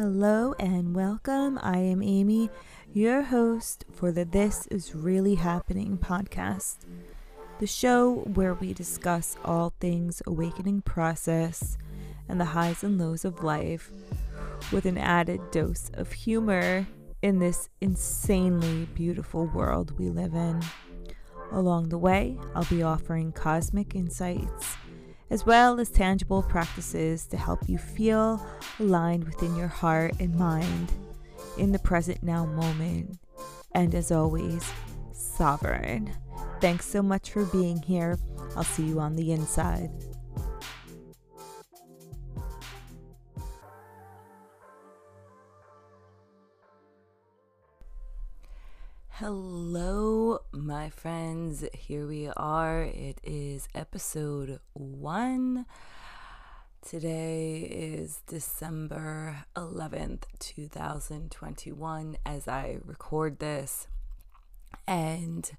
Hello and welcome. I am Amy, your host for the This Is Really Happening podcast, the show where we discuss all things awakening process and the highs and lows of life with an added dose of humor in this insanely beautiful world we live in. Along the way, I'll be offering cosmic insights as well as tangible practices to help you feel aligned within your heart and mind in the present now moment. And as always, sovereign. Thanks so much for being here. I'll see you on the inside. Hello, my friends. Here we are. It is episode one. Today is December 11th, 2021, as I record this. And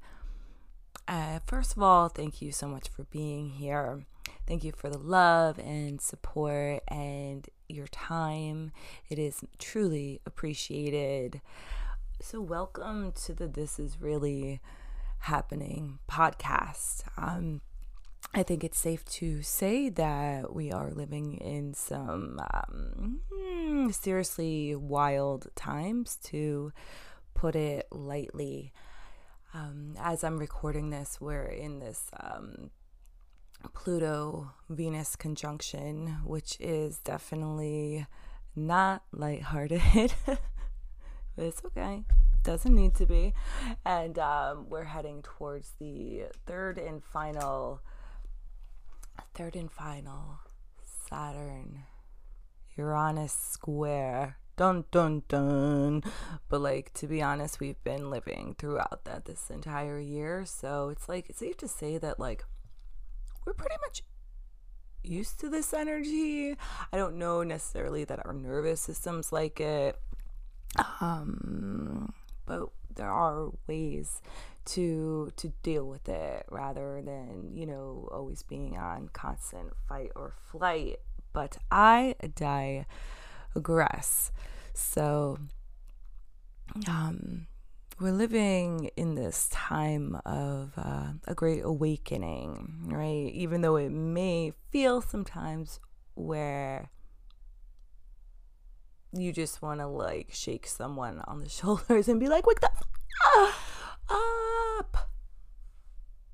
uh, first of all, thank you so much for being here. Thank you for the love and support and your time. It is truly appreciated. So, welcome to the This Is Really Happening podcast. Um, I think it's safe to say that we are living in some um, hmm, seriously wild times, to put it lightly. Um, as I'm recording this, we're in this um, Pluto Venus conjunction, which is definitely not lighthearted. it's okay. Doesn't need to be. And um, we're heading towards the third and final, third and final Saturn Uranus square. Dun dun dun. But like to be honest, we've been living throughout that this entire year, so it's like it's safe to say that like we're pretty much used to this energy. I don't know necessarily that our nervous systems like it um, but there are ways to to deal with it rather than you know always being on constant fight or flight. But I digress. So, um, we're living in this time of uh, a great awakening, right? Even though it may feel sometimes where you just want to like shake someone on the shoulders and be like, wake the f- up.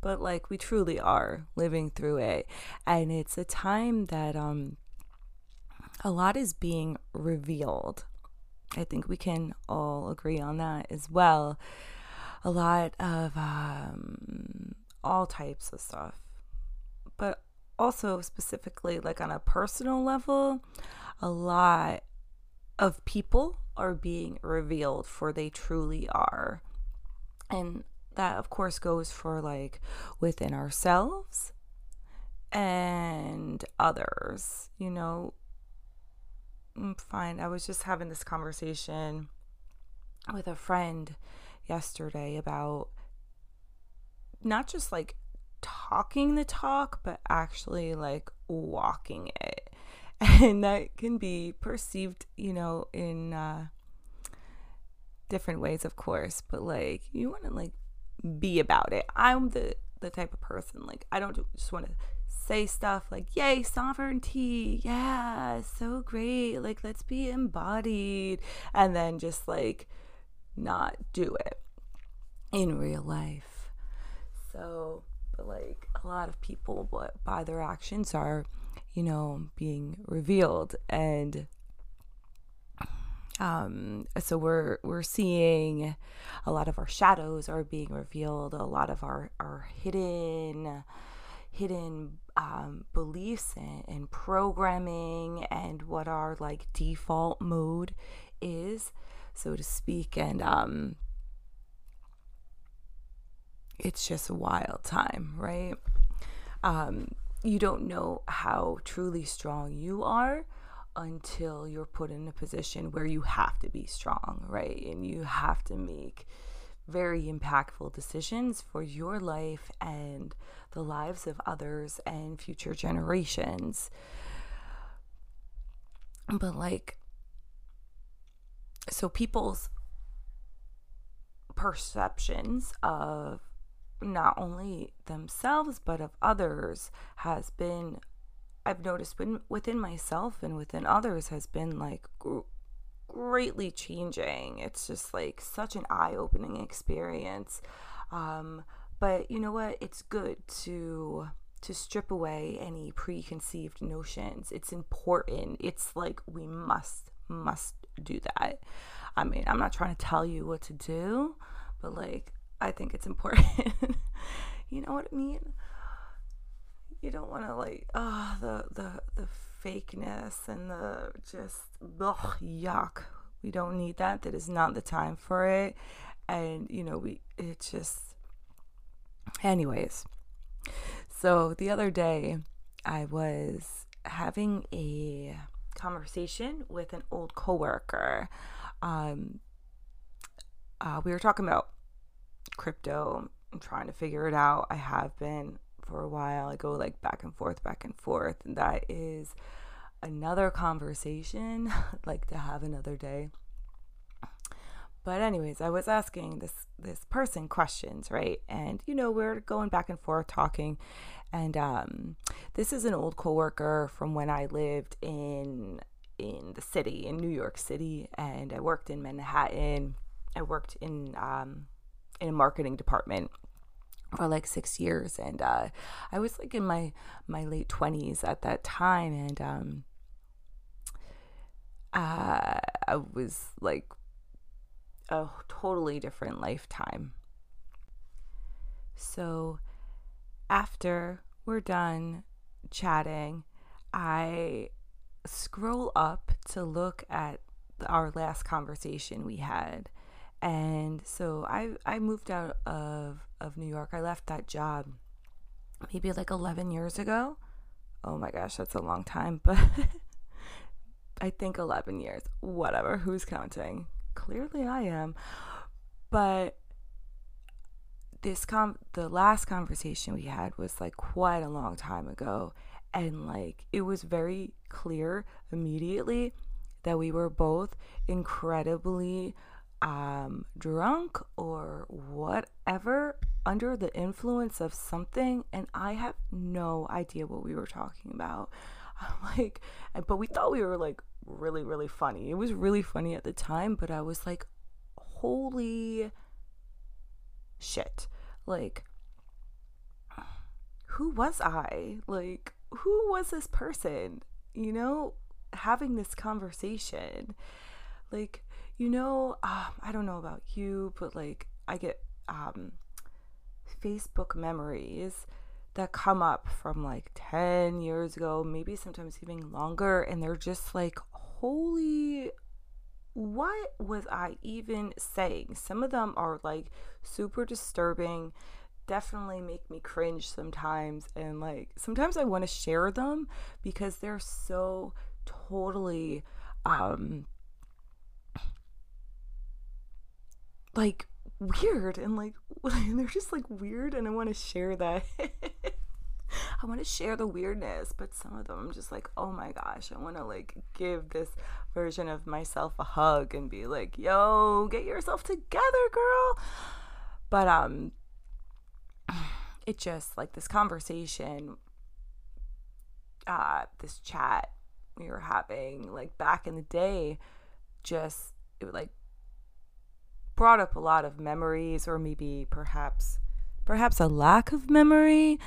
But like we truly are living through it. And it's a time that um a lot is being revealed. I think we can all agree on that as well. A lot of um all types of stuff. But also specifically like on a personal level, a lot of people are being revealed for they truly are. And that, of course, goes for like within ourselves and others. You know, mm, fine. I was just having this conversation with a friend yesterday about not just like talking the talk, but actually like walking it and that can be perceived, you know, in uh, different ways, of course. But like, you want to like be about it. I'm the the type of person like I don't just want to say stuff like yay sovereignty yeah so great like let's be embodied and then just like not do it in real life so but like a lot of people but by their actions are you know, being revealed and um, so we're we're seeing a lot of our shadows are being revealed, a lot of our our hidden hidden um, beliefs and, and programming and what our like default mode is, so to speak, and um, it's just a wild time, right? Um, you don't know how truly strong you are until you're put in a position where you have to be strong, right? And you have to make very impactful decisions for your life and the lives of others and future generations. But, like, so people's perceptions of not only themselves but of others has been I've noticed within myself and within others has been like greatly changing. It's just like such an eye-opening experience. Um, but you know what? It's good to to strip away any preconceived notions. It's important. It's like we must must do that. I mean, I'm not trying to tell you what to do, but like I think it's important. you know what I mean? You don't want to like oh the the the fakeness and the just ugh, yuck. We don't need that. That is not the time for it. And you know, we it's just anyways. So the other day I was having a conversation with an old coworker. Um uh, we were talking about crypto. I'm trying to figure it out. I have been for a while. I go like back and forth, back and forth. And that is another conversation. Like to have another day. But anyways, I was asking this this person questions, right? And you know, we're going back and forth talking. And um, this is an old coworker from when I lived in in the city in New York City, and I worked in Manhattan. I worked in um, in a marketing department for like six years and uh, i was like in my my late 20s at that time and um, uh, i was like a totally different lifetime. So after we're done chatting i scroll up to look at our last conversation we had and so I I moved out of of New York. I left that job maybe like 11 years ago. Oh my gosh, that's a long time, but I think 11 years. Whatever, who's counting? Clearly I am. But this com the last conversation we had was like quite a long time ago and like it was very clear immediately that we were both incredibly um, drunk or whatever under the influence of something and I have no idea what we were talking about. I'm like, but we thought we were like really, really funny. It was really funny at the time, but I was like, holy shit. Like, who was I? Like, who was this person? You know, having this conversation. Like, you know, uh, I don't know about you, but like I get um, Facebook memories that come up from like 10 years ago, maybe sometimes even longer, and they're just like, holy, what was I even saying? Some of them are like super disturbing, definitely make me cringe sometimes, and like sometimes I want to share them because they're so totally um like weird and like they're just like weird and I want to share that. I want to share the weirdness, but some of them I'm just like, oh my gosh, I want to like give this version of myself a hug and be like, yo, get yourself together, girl. But um it just like this conversation uh this chat we were having like back in the day just it like brought up a lot of memories or maybe perhaps perhaps a lack of memory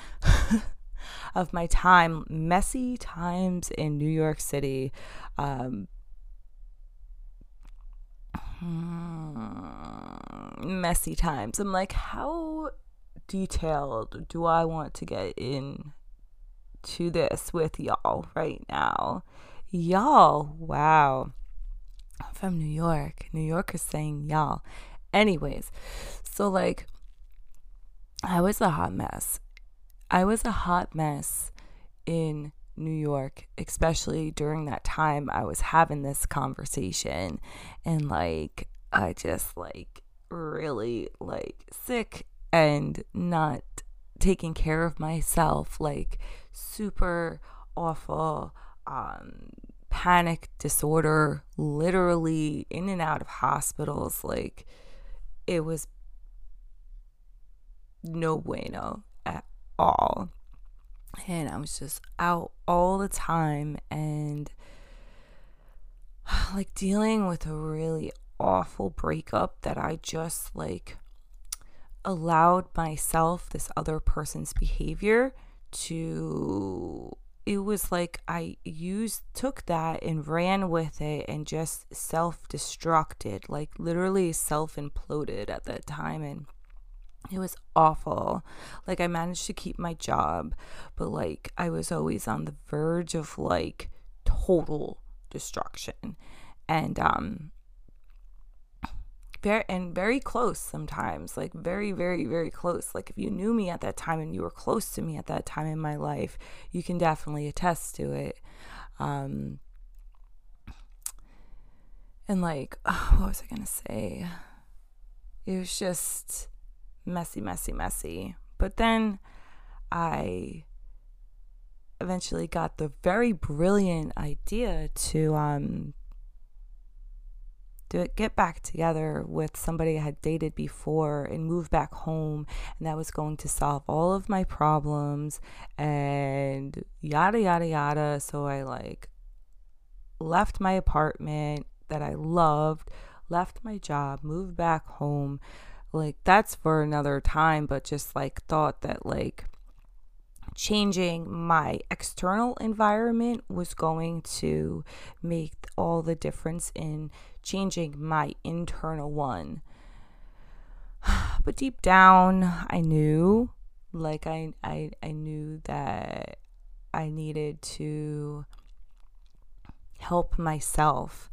of my time messy times in New York City. Um, messy times. I'm like how detailed do I want to get in to this with y'all right now? Y'all wow from New York. New Yorkers saying y'all. Anyways, so like, I was a hot mess. I was a hot mess in New York, especially during that time I was having this conversation. And like, I just like really like sick and not taking care of myself, like super awful, um, panic disorder, literally in and out of hospitals. Like, it was no bueno at all. And I was just out all the time and like dealing with a really awful breakup that I just like allowed myself this other person's behavior to it was like I used took that and ran with it and just self-destructed like literally self-imploded at that time and it was awful. Like I managed to keep my job but like I was always on the verge of like total destruction. And um very and very close sometimes like very very very close. Like if you knew me at that time and you were close to me at that time in my life you can definitely attest to it. Um and like oh, what was i gonna say? It was just messy messy messy. But then i eventually got the very brilliant idea to um to get back together with somebody I had dated before and move back home and that was going to solve all of my problems and yada yada yada. So I like left my apartment that I loved left my job moved back home. Like that's for another time but just like thought that like changing my external environment was going to make all the difference in changing my internal one. But deep down, I knew like I I I knew that I needed to help myself.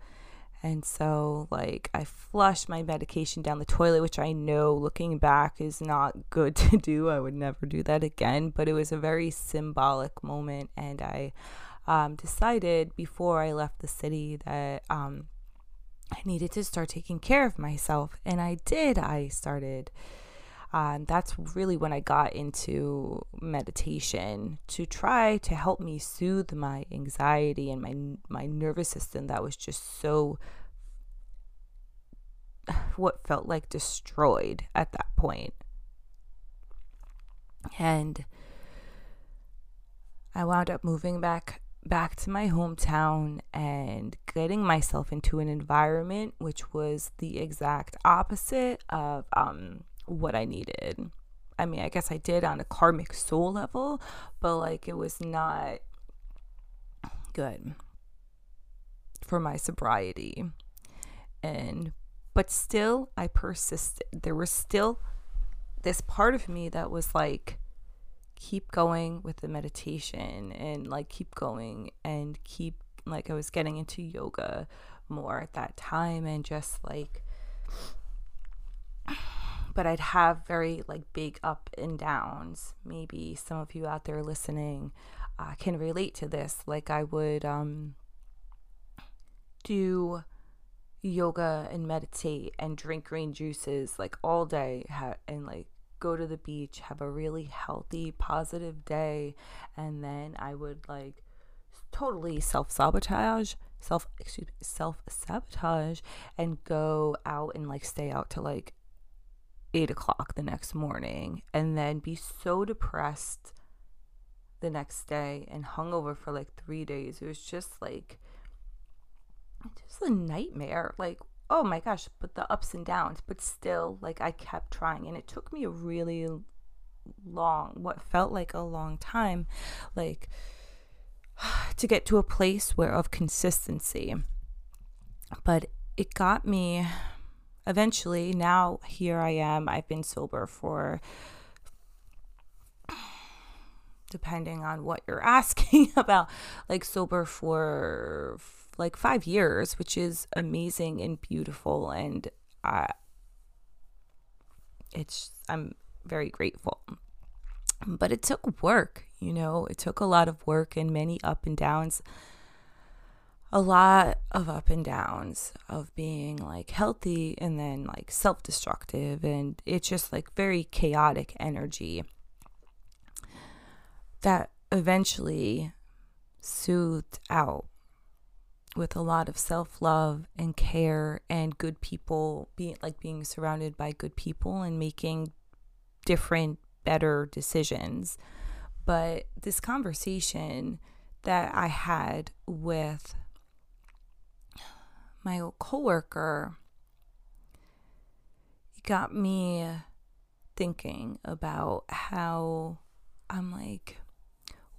And so, like, I flushed my medication down the toilet, which I know looking back is not good to do. I would never do that again. But it was a very symbolic moment. And I um, decided before I left the city that um, I needed to start taking care of myself. And I did. I started. Um, that's really when I got into meditation to try to help me soothe my anxiety and my my nervous system that was just so what felt like destroyed at that point. And I wound up moving back back to my hometown and getting myself into an environment which was the exact opposite of um, what I needed. I mean, I guess I did on a karmic soul level, but like it was not good for my sobriety. And but still I persisted. There was still this part of me that was like keep going with the meditation and like keep going and keep like I was getting into yoga more at that time and just like but I'd have very like big up and downs. Maybe some of you out there listening uh, can relate to this. Like I would um do yoga and meditate and drink green juices like all day ha- and like go to the beach, have a really healthy, positive day, and then I would like totally self sabotage, self excuse self sabotage, and go out and like stay out to like eight o'clock the next morning, and then be so depressed the next day and hungover for like three days. It was just like just a nightmare. Like oh my gosh, but the ups and downs, but still, like I kept trying, and it took me a really long, what felt like a long time, like to get to a place where of consistency. But it got me eventually. Now, here I am. I've been sober for depending on what you're asking about, like sober for like five years, which is amazing and beautiful. And uh, it's, I'm very grateful. But it took work, you know, it took a lot of work and many up and downs. A lot of up and downs of being like healthy and then like self destructive. And it's just like very chaotic energy that eventually soothed out with a lot of self-love and care and good people being like being surrounded by good people and making different better decisions. But this conversation that I had with my coworker got me thinking about how I'm like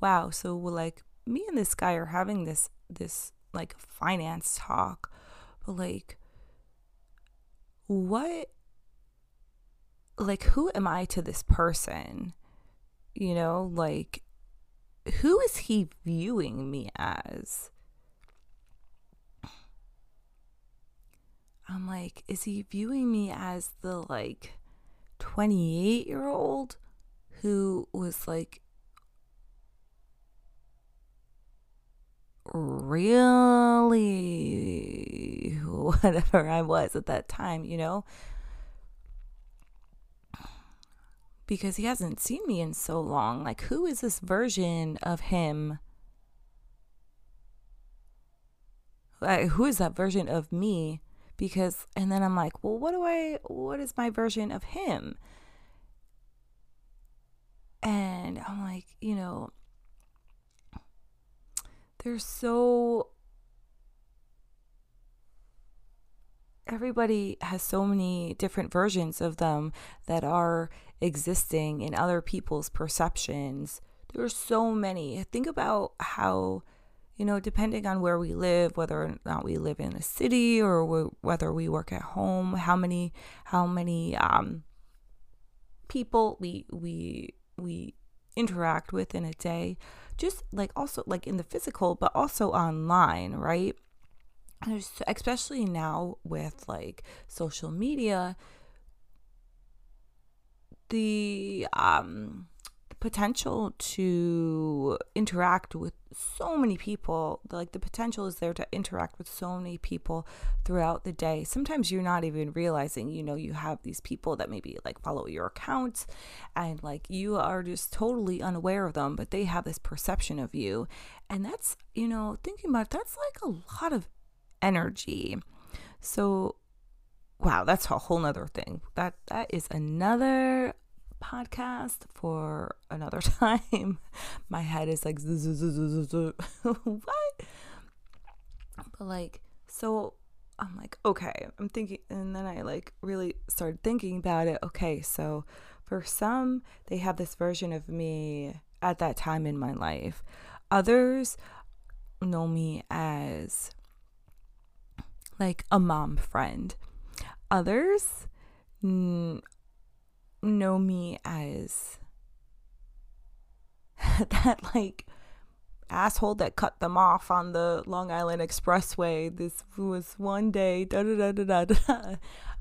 wow so like me and this guy are having this this like finance talk, but like what like who am I to this person? You know, like who is he viewing me as? I'm like, is he viewing me as the like 28 year old who was like really whatever I was at that time, you know? Because he hasn't seen me in so long. Like, who is this version of him? Like, who is that version of me? Because, and then I'm like, well, what do I, what is my version of him? And I'm like, you know, they're so everybody has so many different versions of them that are existing in other people's perceptions. There are so many. Think about how, you know, depending on where we live, whether or not we live in a city or whether we work at home, how many, how many um, people we we we interact with in a day just like also like in the physical but also online right? Especially now with like social media the um potential to interact with so many people like the potential is there to interact with so many people throughout the day. Sometimes you're not even realizing you know you have these people that maybe like follow your account and like you are just totally unaware of them but they have this perception of you. And that's you know thinking about it, that's like a lot of energy. So wow that's a whole nother thing. That that is another podcast for another time. My head is like, what? But like, so I'm like, okay, I'm thinking, and then I like really started thinking about it. Okay, so for some, they have this version of me at that time in my life. Others know me as like a mom friend. Others know me as that like asshole that cut them off on the Long Island Expressway. This was one day, da da da da da, da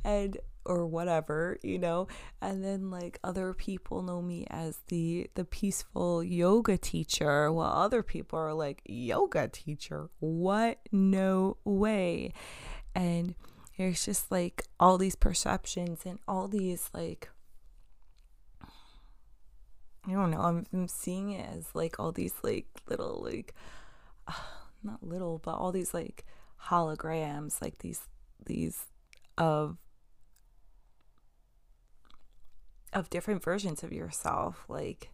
and or whatever, you know. And then like other people know me as the the peaceful yoga teacher, while other people are like yoga teacher. What? No way. And there's just like all these perceptions and all these like I don't know. I'm, I'm seeing it as like all these like little like uh, not little, but all these like holograms, like these these of of different versions of yourself, like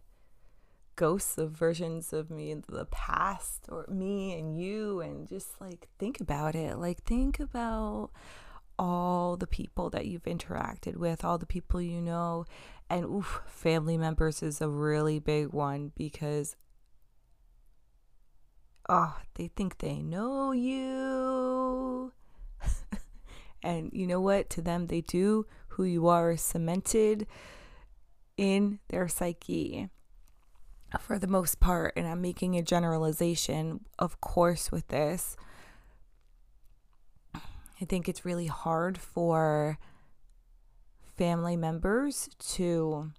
ghosts of versions of me in the past or me and you and just like think about it. Like think about all the people that you've interacted with, all the people you know, and oof, family members is a really big one because oh, they think they know you. and you know what? To them, they do. Who you are is cemented in their psyche for the most part. And I'm making a generalization, of course, with this. I think it's really hard for family members to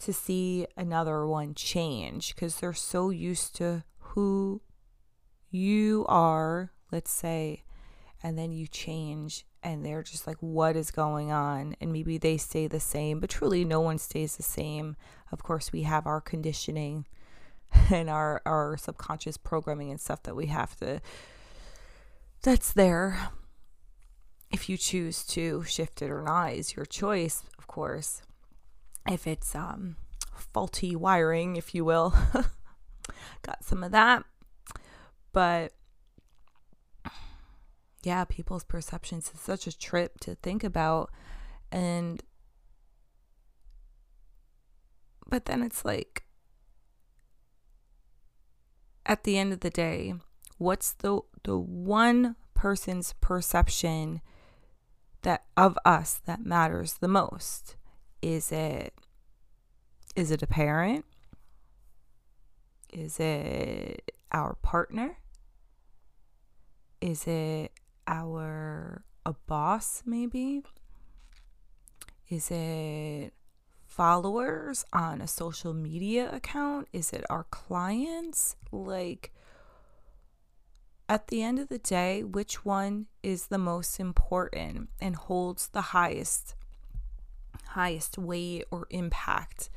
to see another one change because they're so used to who you are, let's say, and then you change and they're just like, what is going on? And maybe they stay the same, but truly no one stays the same. Of course, we have our conditioning and our our subconscious programming and stuff that we have to that's there. If you choose to shift it or not is your choice of course. If it's um faulty wiring if you will got some of that. But yeah people's perceptions is such a trip to think about. And but then it's like at the end of the day, what's the the one person's perception that of us that matters the most? Is it is it a parent? Is it our partner? Is it our a boss maybe? Is it followers on a social media account? Is it our clients? Like, at the end of the day, which one is the most important and holds the highest highest weight or impact?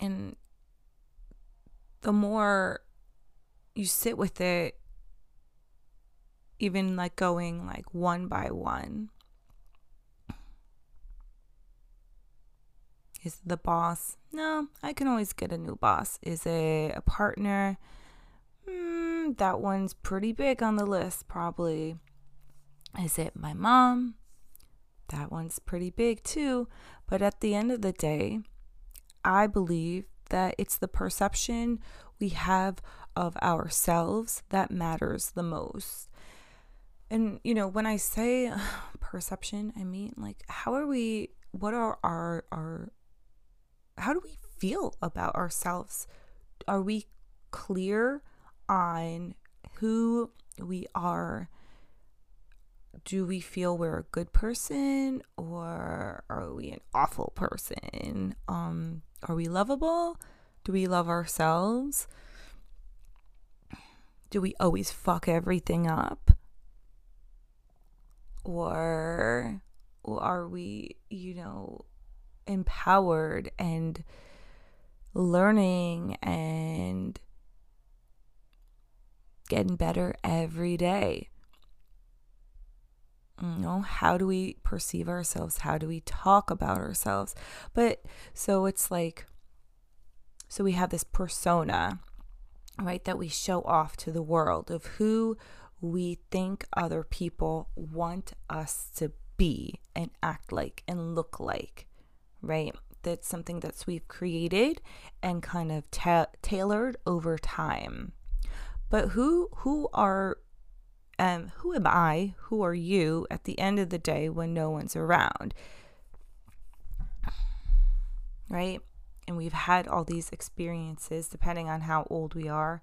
And the more you sit with it, even like going like one by one, Is the boss? No, I can always get a new boss. Is it a partner? Mm, that one's pretty big on the list, probably. Is it my mom? That one's pretty big too. But at the end of the day, I believe that it's the perception we have of ourselves that matters the most. And, you know, when I say perception, I mean, like, how are we, what are our, our how do we feel about ourselves? Are we clear on who we are? Do we feel we're a good person or are we an awful person? Um, are we lovable? Do we love ourselves? Do we always fuck everything up? Or, or are we, you know, empowered and learning and getting better every day. You know, how do we perceive ourselves? How do we talk about ourselves? But so it's like, so we have this persona, right, that we show off to the world of who we think other people want us to be and act like and look like right? That's something that's we've created and kind of ta- tailored over time. But who who are um who am I? Who are you at the end of the day when no one's around? Right? And we've had all these experiences depending on how old we are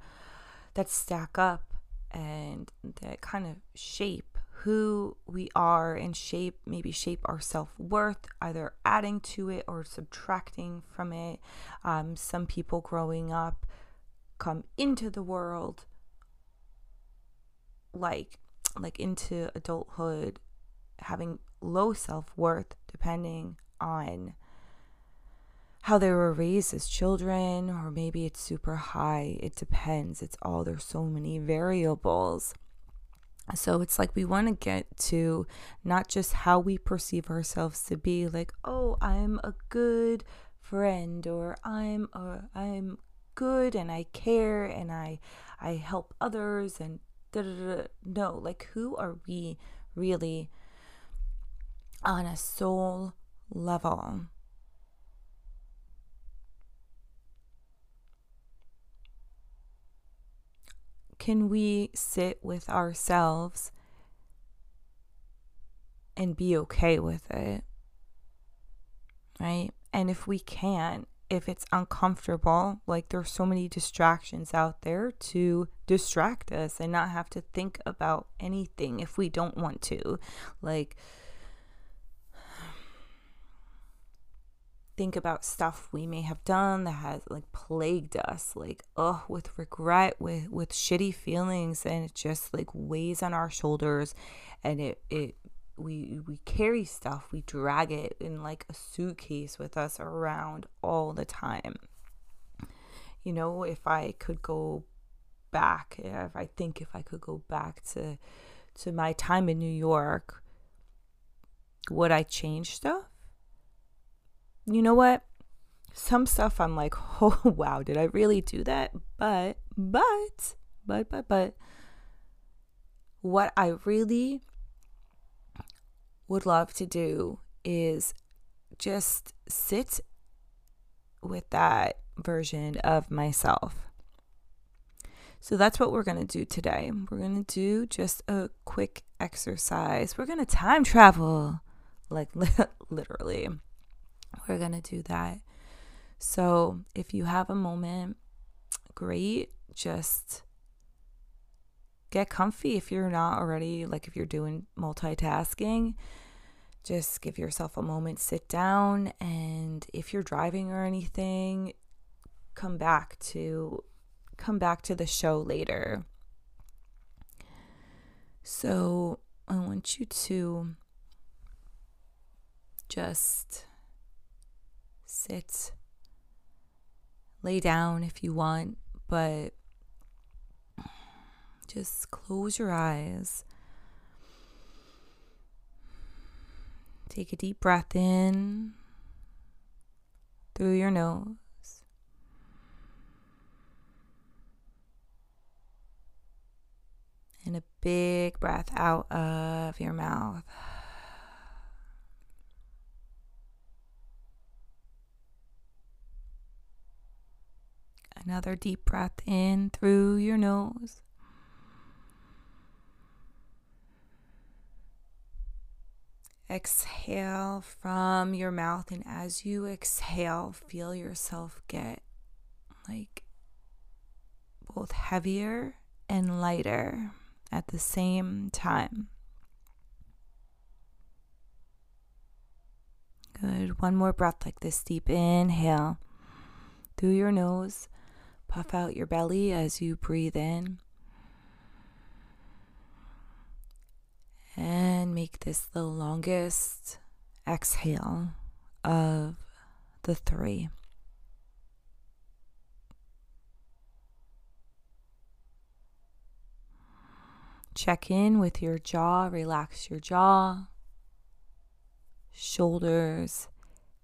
that stack up and that kind of shape who we are and shape, maybe shape our self worth, either adding to it or subtracting from it. Um, some people growing up come into the world like like into adulthood having low self-worth depending on how they were raised as children or maybe it's super high. It depends. It's all there's so many variables so it's like we want to get to not just how we perceive ourselves to be like, oh, I'm a good friend or I'm a, I'm good and I care and I I help others and da da da. No, like who are we really on a soul level? Can we sit with ourselves and be okay with it? Right? And if we can't, if it's uncomfortable, like there's so many distractions out there to distract us and not have to think about anything if we don't want to. Like, think about stuff we may have done that has like plagued us like oh with regret with with shitty feelings and it just like weighs on our shoulders and it it we we carry stuff, we drag it in like a suitcase with us around all the time. You know, if I could go back, if I think if I could go back to to my time in New York, would I change stuff? You know what? Some stuff I'm like, oh wow, did I really do that? But, but, but, but, but, what I really would love to do is just sit with that version of myself. So that's what we're going to do today. We're going to do just a quick exercise. We're going to time travel, like literally. We're going to do that. So if you have a moment, great. Just get comfy if you're not already, like if you're doing multitasking. Just give yourself a moment, sit down, and if you're driving or anything, come back to come back to the show later. So, I want you to just sit, lay down if you want, but just close your eyes. Take a deep breath in through your nose. And a big breath out of your mouth. Another deep breath in through your nose. Exhale from your mouth, and as you exhale, feel yourself get like both heavier and lighter at the same time. Good. One more breath like this. Deep inhale through your nose. Puff out your belly as you breathe in. And make this the longest exhale of the three. Check in with your jaw, relax your jaw, shoulders,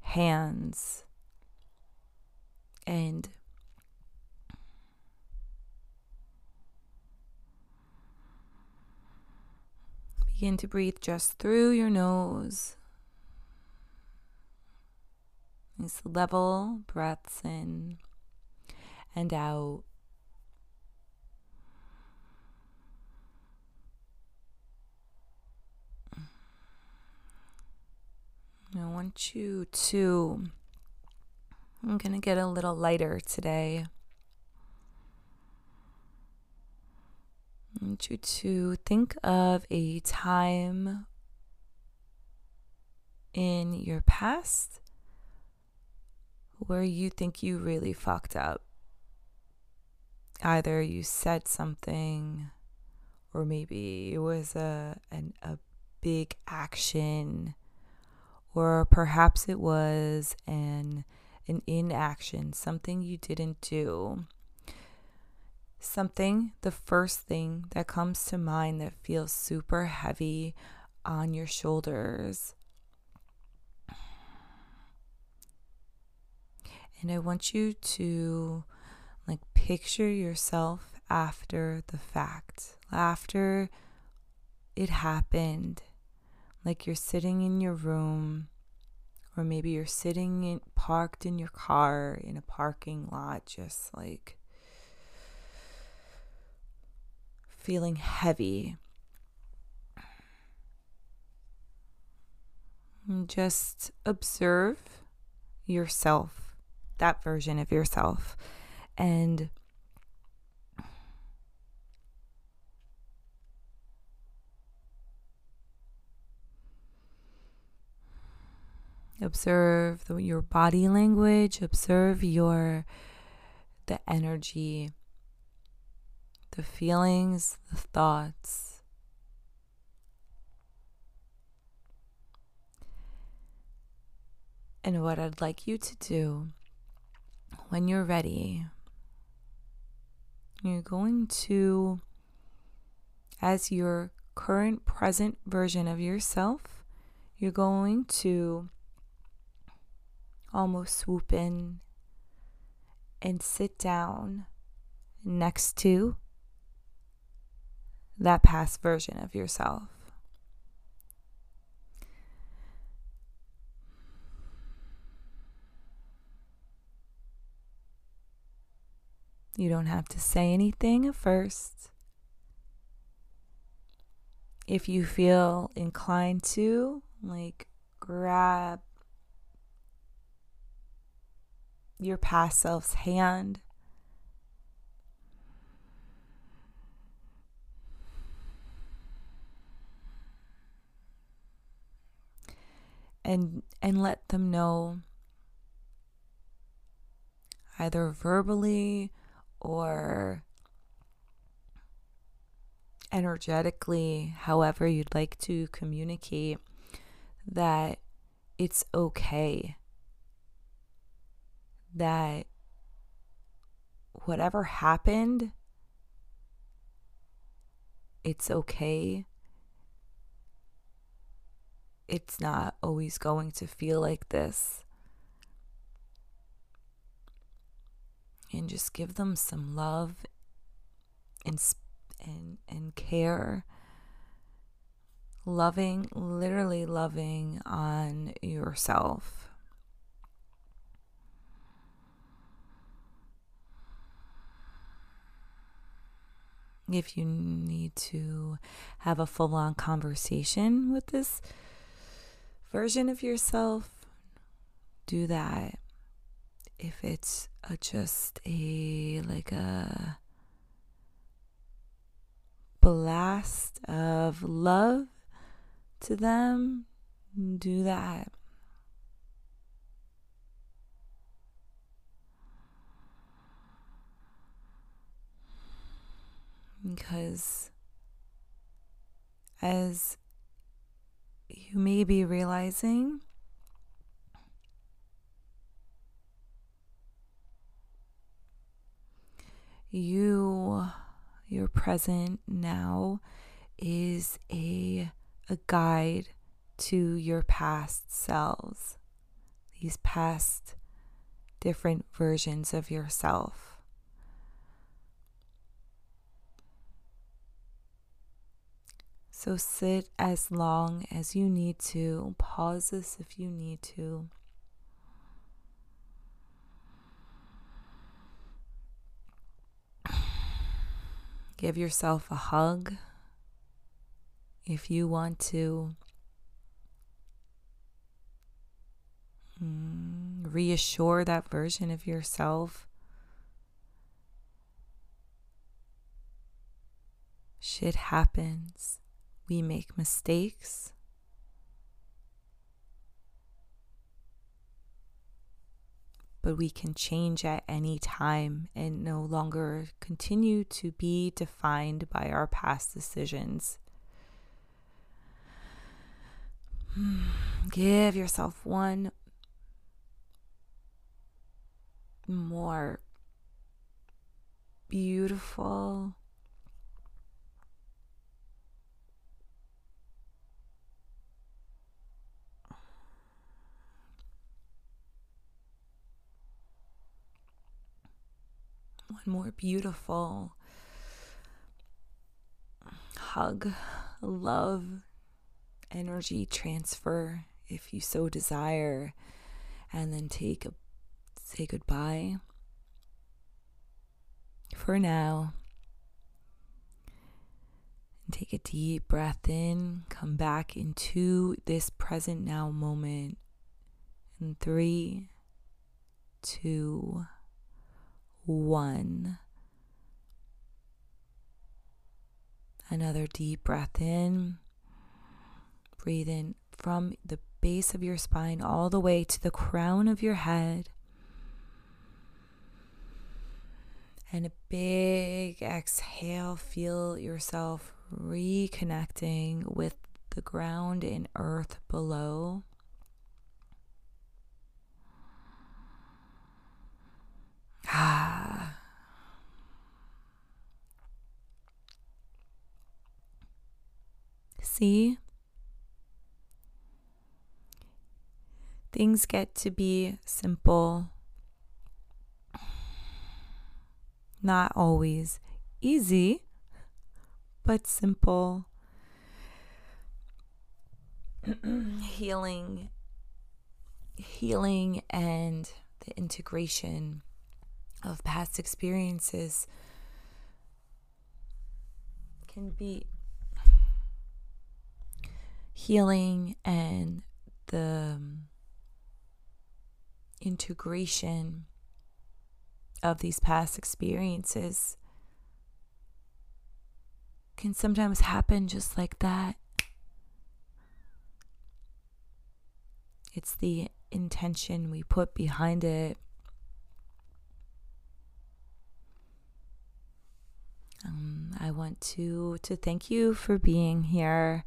hands, and begin to breathe just through your nose. These level breaths in and out. I want you to, I'm going to get a little lighter today. I want you to think of a time in your past where you think you really fucked up. Either you said something, or maybe it was a an, a big action or perhaps it was an an inaction, something you didn't do. Something, the first thing that comes to mind that feels super heavy on your shoulders. And I want you to like picture yourself after the fact, after it happened like you're sitting in your room or maybe you're sitting in, parked in your car in a parking lot just like feeling heavy. Just observe yourself that version of yourself and observe the, your body language observe your the energy the feelings, the thoughts. And what I'd like you to do when you're ready, you're going to, as your current present version of yourself, you're going to almost swoop in and sit down next to that past version of yourself. You don't have to say anything at first. If you feel inclined to, like, grab your past self's hand. And and let them know either verbally or energetically, however you'd like to communicate, that it's okay. That whatever happened, it's okay. It's not always going to feel like this. and just give them some love and and and care loving literally loving on yourself if you need to have a full on conversation with this version of yourself, do that. If it's a, just a like a blast of love to them, do that. Because as you may be realizing, you your present now is a a guide to your past selves these past different versions of yourself so sit as long as you need to pause this if you need to Give yourself a hug if you want to. Mm, reassure that version of yourself. Shit happens. We make mistakes. but we can change at any time and no longer continue to be defined by our past decisions. Give yourself one more beautiful one more beautiful hug, love, energy transfer if you so desire, and then take a say goodbye for now. Take a deep breath in, come back into this present now moment in three, two, one. Another deep breath in. Breathe in from the base of your spine all the way to the crown of your head. And a big exhale. Feel yourself reconnecting with the ground and earth below. Ah. See? Things get to be simple. Not always easy, but simple. healing healing and the integration of past experiences can be healing and the um, integration of these past experiences can sometimes happen just like that. It's the intention we put behind it. Um, I want to to thank you for being here.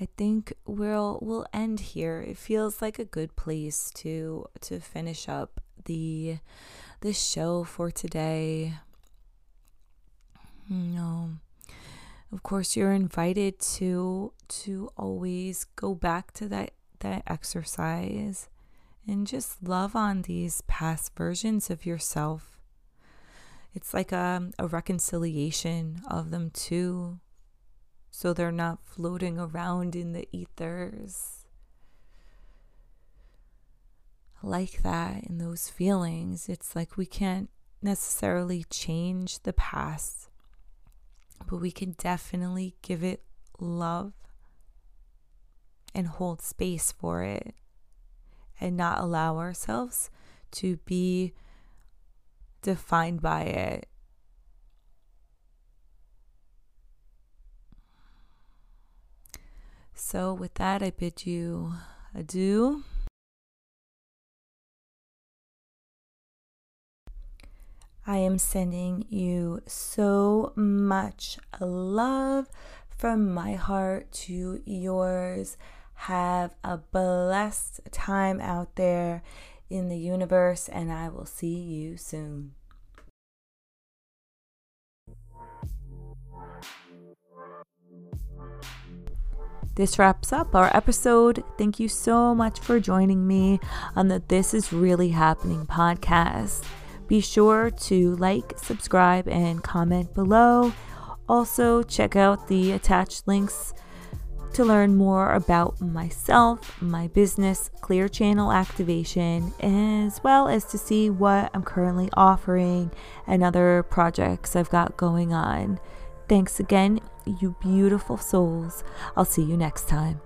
I think we'll we'll end here. It feels like a good place to to finish up the the show for today. Know, of course you're invited to to always go back to that that exercise and just love on these past versions of yourself. It's like a, a reconciliation of them too, so they're not floating around in the ethers. Like that, in those feelings, it's like we can't necessarily change the past, but we can definitely give it love and hold space for it and not allow ourselves to be defined by it. So, with that, I bid you adieu. I am sending you so much love from my heart to yours. Have a blessed time out there in the universe, and I will see you soon. This wraps up our episode. Thank you so much for joining me on the This Is Really Happening podcast. Be sure to like, subscribe, and comment below. Also, check out the attached links to learn more about myself, my business, Clear Channel Activation, as well as to see what I'm currently offering and other projects I've got going on. Thanks again, you beautiful souls. I'll see you next time.